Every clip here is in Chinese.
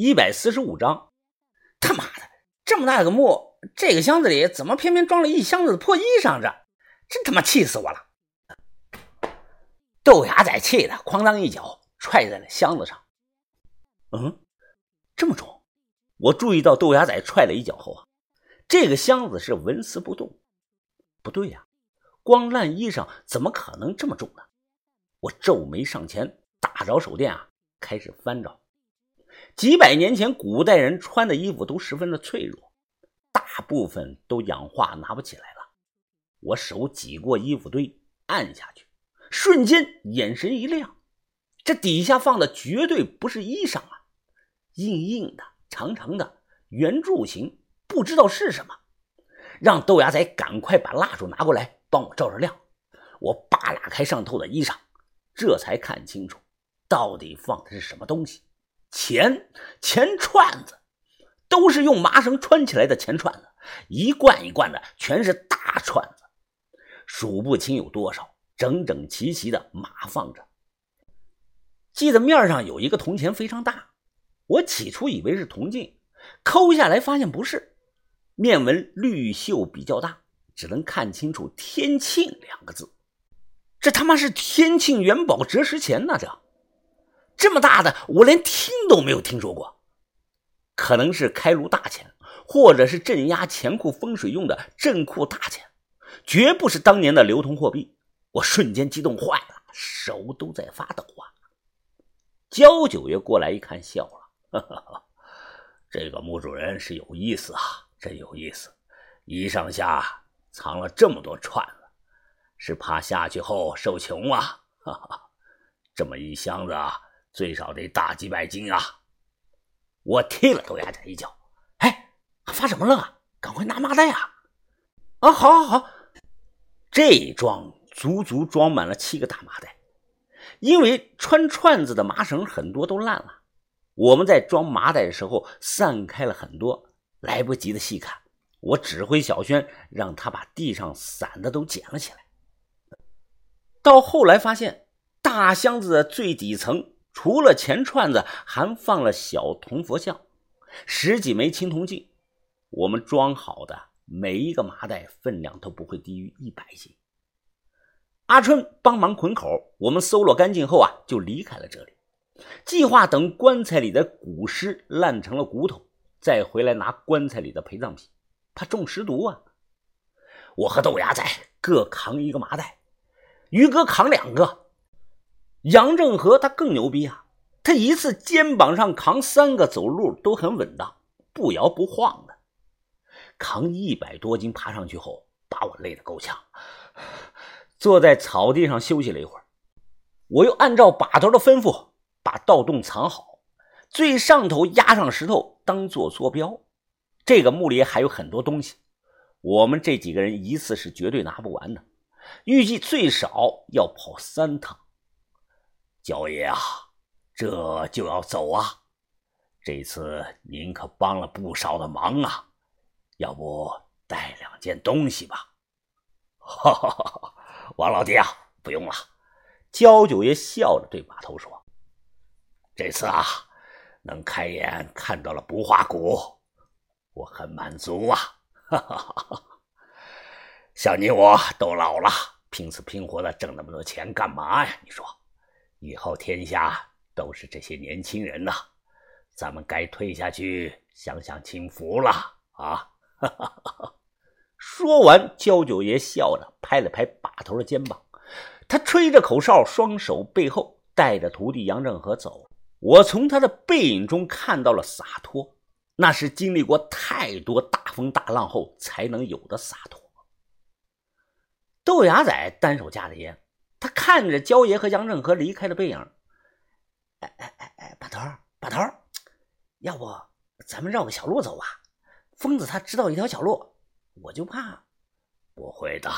一百四十五章。他妈的，这么大个墓，这个箱子里怎么偏偏装了一箱子的破衣裳？这真他妈气死我了！豆芽仔气的哐当一脚踹在了箱子上。嗯，这么重？我注意到豆芽仔踹了一脚后啊，这个箱子是纹丝不动。不对呀，光烂衣裳怎么可能这么重呢？我皱眉上前，打着手电啊，开始翻找。几百年前，古代人穿的衣服都十分的脆弱，大部分都氧化，拿不起来了。我手挤过衣服堆，按下去，瞬间眼神一亮，这底下放的绝对不是衣裳啊，硬硬的、长长的、圆柱形，不知道是什么。让豆芽仔赶快把蜡烛拿过来，帮我照着亮。我扒拉开上头的衣裳。这才看清楚，到底放的是什么东西？钱钱串子，都是用麻绳穿起来的钱串子，一罐一罐的，全是大串子，数不清有多少，整整齐齐的码放着。记得面上有一个铜钱，非常大。我起初以为是铜镜，抠下来发现不是，面纹绿锈比较大，只能看清楚“天庆”两个字。这他妈是天庆元宝折石钱呐！这这么大的，我连听都没有听说过。可能是开炉大钱，或者是镇压钱库风水用的镇库大钱，绝不是当年的流通货币。我瞬间激动坏了，手都在发抖啊！焦九爷过来一看，笑了：“哈哈，这个墓主人是有意思啊，真有意思，一上下藏了这么多串子。”是怕下去后受穷啊！哈哈，这么一箱子啊最少得大几百斤啊！我踢了豆芽仔一脚，哎，发什么愣啊？赶快拿麻袋啊！啊，好，好，好！这一装足足装满了七个大麻袋，因为穿串子的麻绳很多都烂了，我们在装麻袋的时候散开了很多，来不及的细看。我指挥小轩让他把地上散的都捡了起来。到后来发现，大箱子的最底层除了钱串子，还放了小铜佛像，十几枚青铜镜。我们装好的每一个麻袋分量都不会低于一百斤。阿春帮忙捆口，我们搜罗干净后啊，就离开了这里。计划等棺材里的古尸烂成了骨头，再回来拿棺材里的陪葬品，怕中尸毒啊。我和豆芽仔各扛一个麻袋。于哥扛两个，杨正和他更牛逼啊！他一次肩膀上扛三个，走路都很稳当，不摇不晃的。扛一百多斤爬上去后，把我累得够呛，坐在草地上休息了一会儿。我又按照把头的吩咐，把盗洞藏好，最上头压上石头当做坐标。这个墓里还有很多东西，我们这几个人一次是绝对拿不完的。预计最少要跑三趟，焦爷啊，这就要走啊！这次您可帮了不少的忙啊，要不带两件东西吧？哈哈哈！王老弟啊，不用了。焦九爷笑着对马头说：“这次啊，能开眼看到了不化谷，我很满足啊！”哈哈哈哈。像你我都老了，拼死拼活的挣那么多钱干嘛呀？你说，以后天下都是这些年轻人呐，咱们该退下去享享清福了啊！说完，焦九爷笑着拍了拍把头的肩膀，他吹着口哨，双手背后带着徒弟杨正和走。我从他的背影中看到了洒脱，那是经历过太多大风大浪后才能有的洒脱。豆芽仔单手架着烟，他看着焦爷和杨正和离开的背影。哎哎哎哎，把头把头，要不咱们绕个小路走吧？疯子他知道一条小路，我就怕。不会的，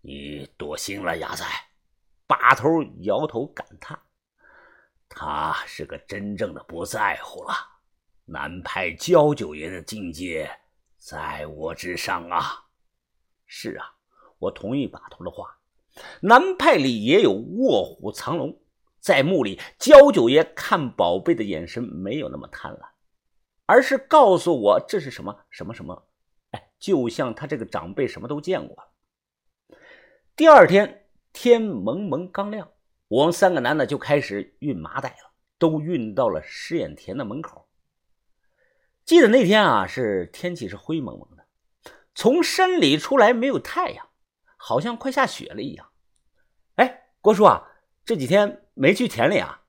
你多心了，牙仔。把头摇头感叹，他是个真正的不在乎了。南派焦九爷的境界在我之上啊！是啊。我同意把头的话，南派里也有卧虎藏龙，在墓里，焦九爷看宝贝的眼神没有那么贪婪，而是告诉我这是什么什么什么。哎，就像他这个长辈什么都见过。第二天天蒙蒙刚亮，我们三个男的就开始运麻袋了，都运到了试验田的门口。记得那天啊，是天气是灰蒙蒙的，从山里出来没有太阳，好像快下雪了一样。哎，郭叔啊，这几天没去田里啊？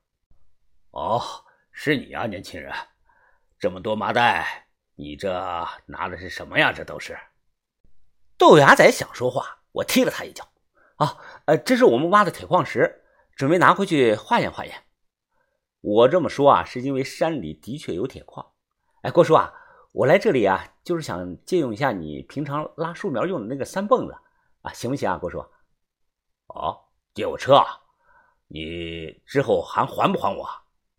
哦，是你啊，年轻人，这么多麻袋，你这拿的是什么呀？这都是。豆芽仔想说话，我踢了他一脚。啊，呃，这是我们挖的铁矿石，准备拿回去化验化验。我这么说啊，是因为山里的确有铁矿。哎，郭叔啊，我来这里啊，就是想借用一下你平常拉树苗用的那个三蹦子啊，行不行啊，郭叔？哦，借我车啊？你之后还还不还我？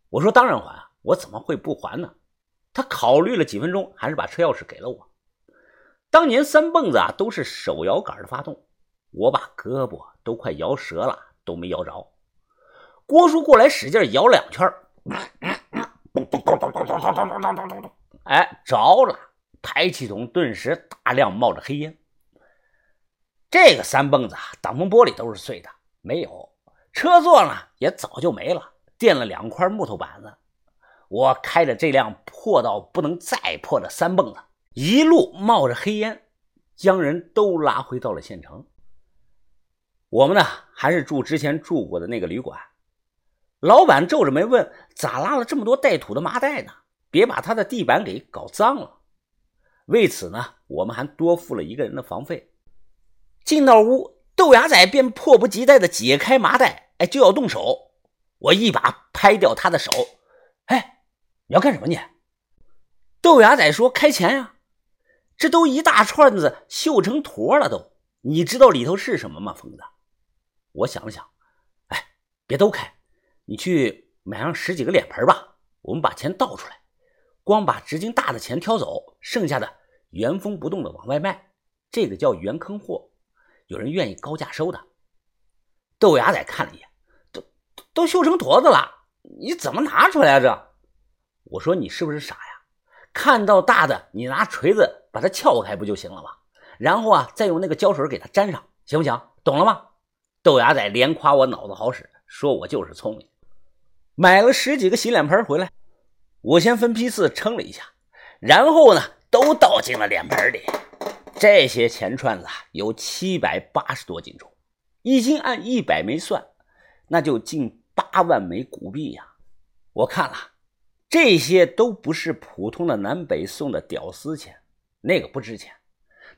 我说当然还啊，我怎么会不还呢？他考虑了几分钟，还是把车钥匙给了我。当年三蹦子啊，都是手摇杆的发动，我把胳膊都快摇折了，都没摇着。郭叔过来使劲摇两圈，哎，着了！排气筒顿时大量冒着黑烟。这个三蹦子啊，挡风玻璃都是碎的，没有车座呢，也早就没了。垫了两块木头板子，我开着这辆破到不能再破的三蹦子，一路冒着黑烟，将人都拉回到了县城。我们呢，还是住之前住过的那个旅馆。老板皱着眉问：“咋拉了这么多带土的麻袋呢？别把他的地板给搞脏了。”为此呢，我们还多付了一个人的房费。进到屋，豆芽仔便迫不及待地解开麻袋，哎，就要动手。我一把拍掉他的手，哎，你要干什么你？豆芽仔说：“开钱呀，这都一大串子绣成坨了都，你知道里头是什么吗？”疯子，我想了想，哎，别都开，你去买上十几个脸盆吧，我们把钱倒出来，光把直径大的钱挑走，剩下的原封不动的往外卖，这个叫原坑货，有人愿意高价收的。豆芽仔看了一眼。都都绣成坨子了，你怎么拿出来啊？这，我说你是不是傻呀？看到大的，你拿锤子把它撬开不就行了吗？然后啊，再用那个胶水给它粘上，行不行？懂了吗？豆芽仔连夸我脑子好使，说我就是聪明。买了十几个洗脸盆回来，我先分批次称了一下，然后呢，都倒进了脸盆里。这些钱串子，有七百八十多斤重，一斤按一百枚算，那就近。八万枚古币呀！我看了，这些都不是普通的南北宋的屌丝钱，那个不值钱。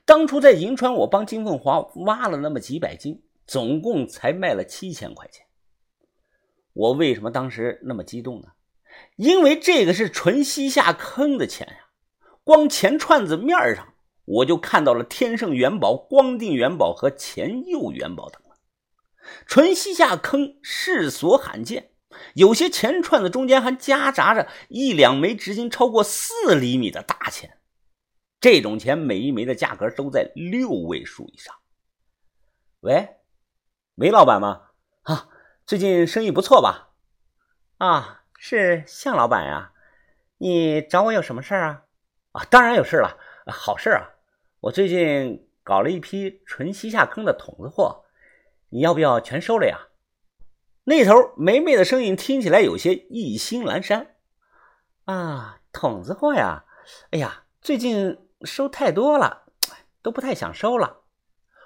当初在银川，我帮金凤华挖了那么几百斤，总共才卖了七千块钱。我为什么当时那么激动呢？因为这个是纯西夏坑的钱呀！光钱串子面上，我就看到了天圣元宝、光定元宝和钱佑元宝等了。纯西夏坑世所罕见，有些钱串子中间还夹杂着一两枚直径超过四厘米的大钱，这种钱每一枚的价格都在六位数以上。喂，梅老板吗？啊，最近生意不错吧？啊，是向老板呀，你找我有什么事啊？啊，当然有事了，好事啊！我最近搞了一批纯西夏坑的筒子货。你要不要全收了呀？那头梅梅的声音听起来有些意兴阑珊。啊，筒子货呀！哎呀，最近收太多了，都不太想收了。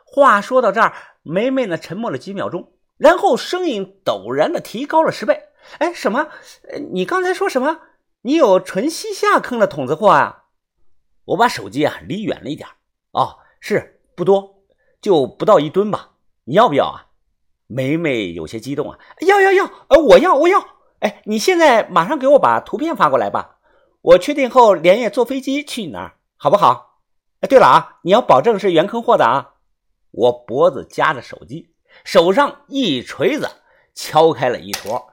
话说到这儿，梅梅呢沉默了几秒钟，然后声音陡然的提高了十倍。哎，什么？你刚才说什么？你有纯西夏坑的筒子货啊？我把手机啊离远了一点。哦，是不多，就不到一吨吧。你要不要啊？梅梅有些激动啊！要要要！呃，我要我要！哎，你现在马上给我把图片发过来吧，我确定后连夜坐飞机去你那儿，好不好？哎，对了啊，你要保证是原坑货的啊！我脖子夹着手机，手上一锤子敲开了一坨。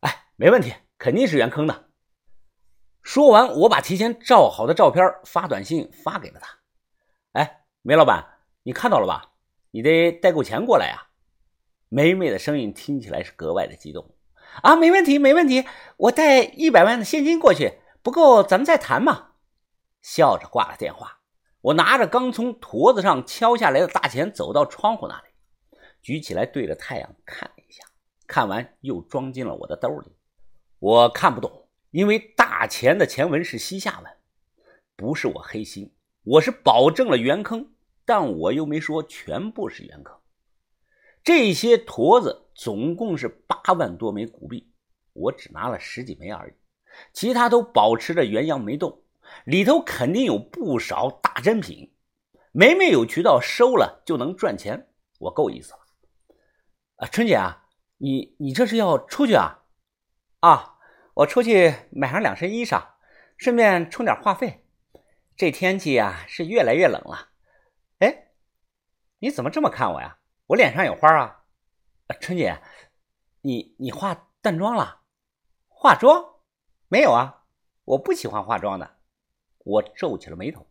哎，没问题，肯定是原坑的。说完，我把提前照好的照片发短信发给了他。哎，梅老板，你看到了吧？你得带够钱过来啊！梅梅的声音听起来是格外的激动啊！没问题，没问题，我带一百万的现金过去，不够咱们再谈嘛。笑着挂了电话，我拿着刚从坨子上敲下来的大钱，走到窗户那里，举起来对着太阳看了一下，看完又装进了我的兜里。我看不懂，因为大钱的前文是西夏文，不是我黑心，我是保证了原坑，但我又没说全部是原坑。这些坨子总共是八万多枚古币，我只拿了十几枚而已，其他都保持着原样没动。里头肯定有不少大珍品，每每有渠道收了就能赚钱，我够意思了。啊，春姐啊，你你这是要出去啊？啊，我出去买上两身衣裳，顺便充点话费。这天气啊是越来越冷了。哎，你怎么这么看我呀？我脸上有花啊？春姐，你你化淡妆了？化妆？没有啊，我不喜欢化妆的。我皱起了眉头，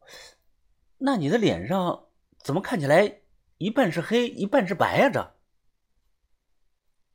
那你的脸上怎么看起来一半是黑一半是白呀？这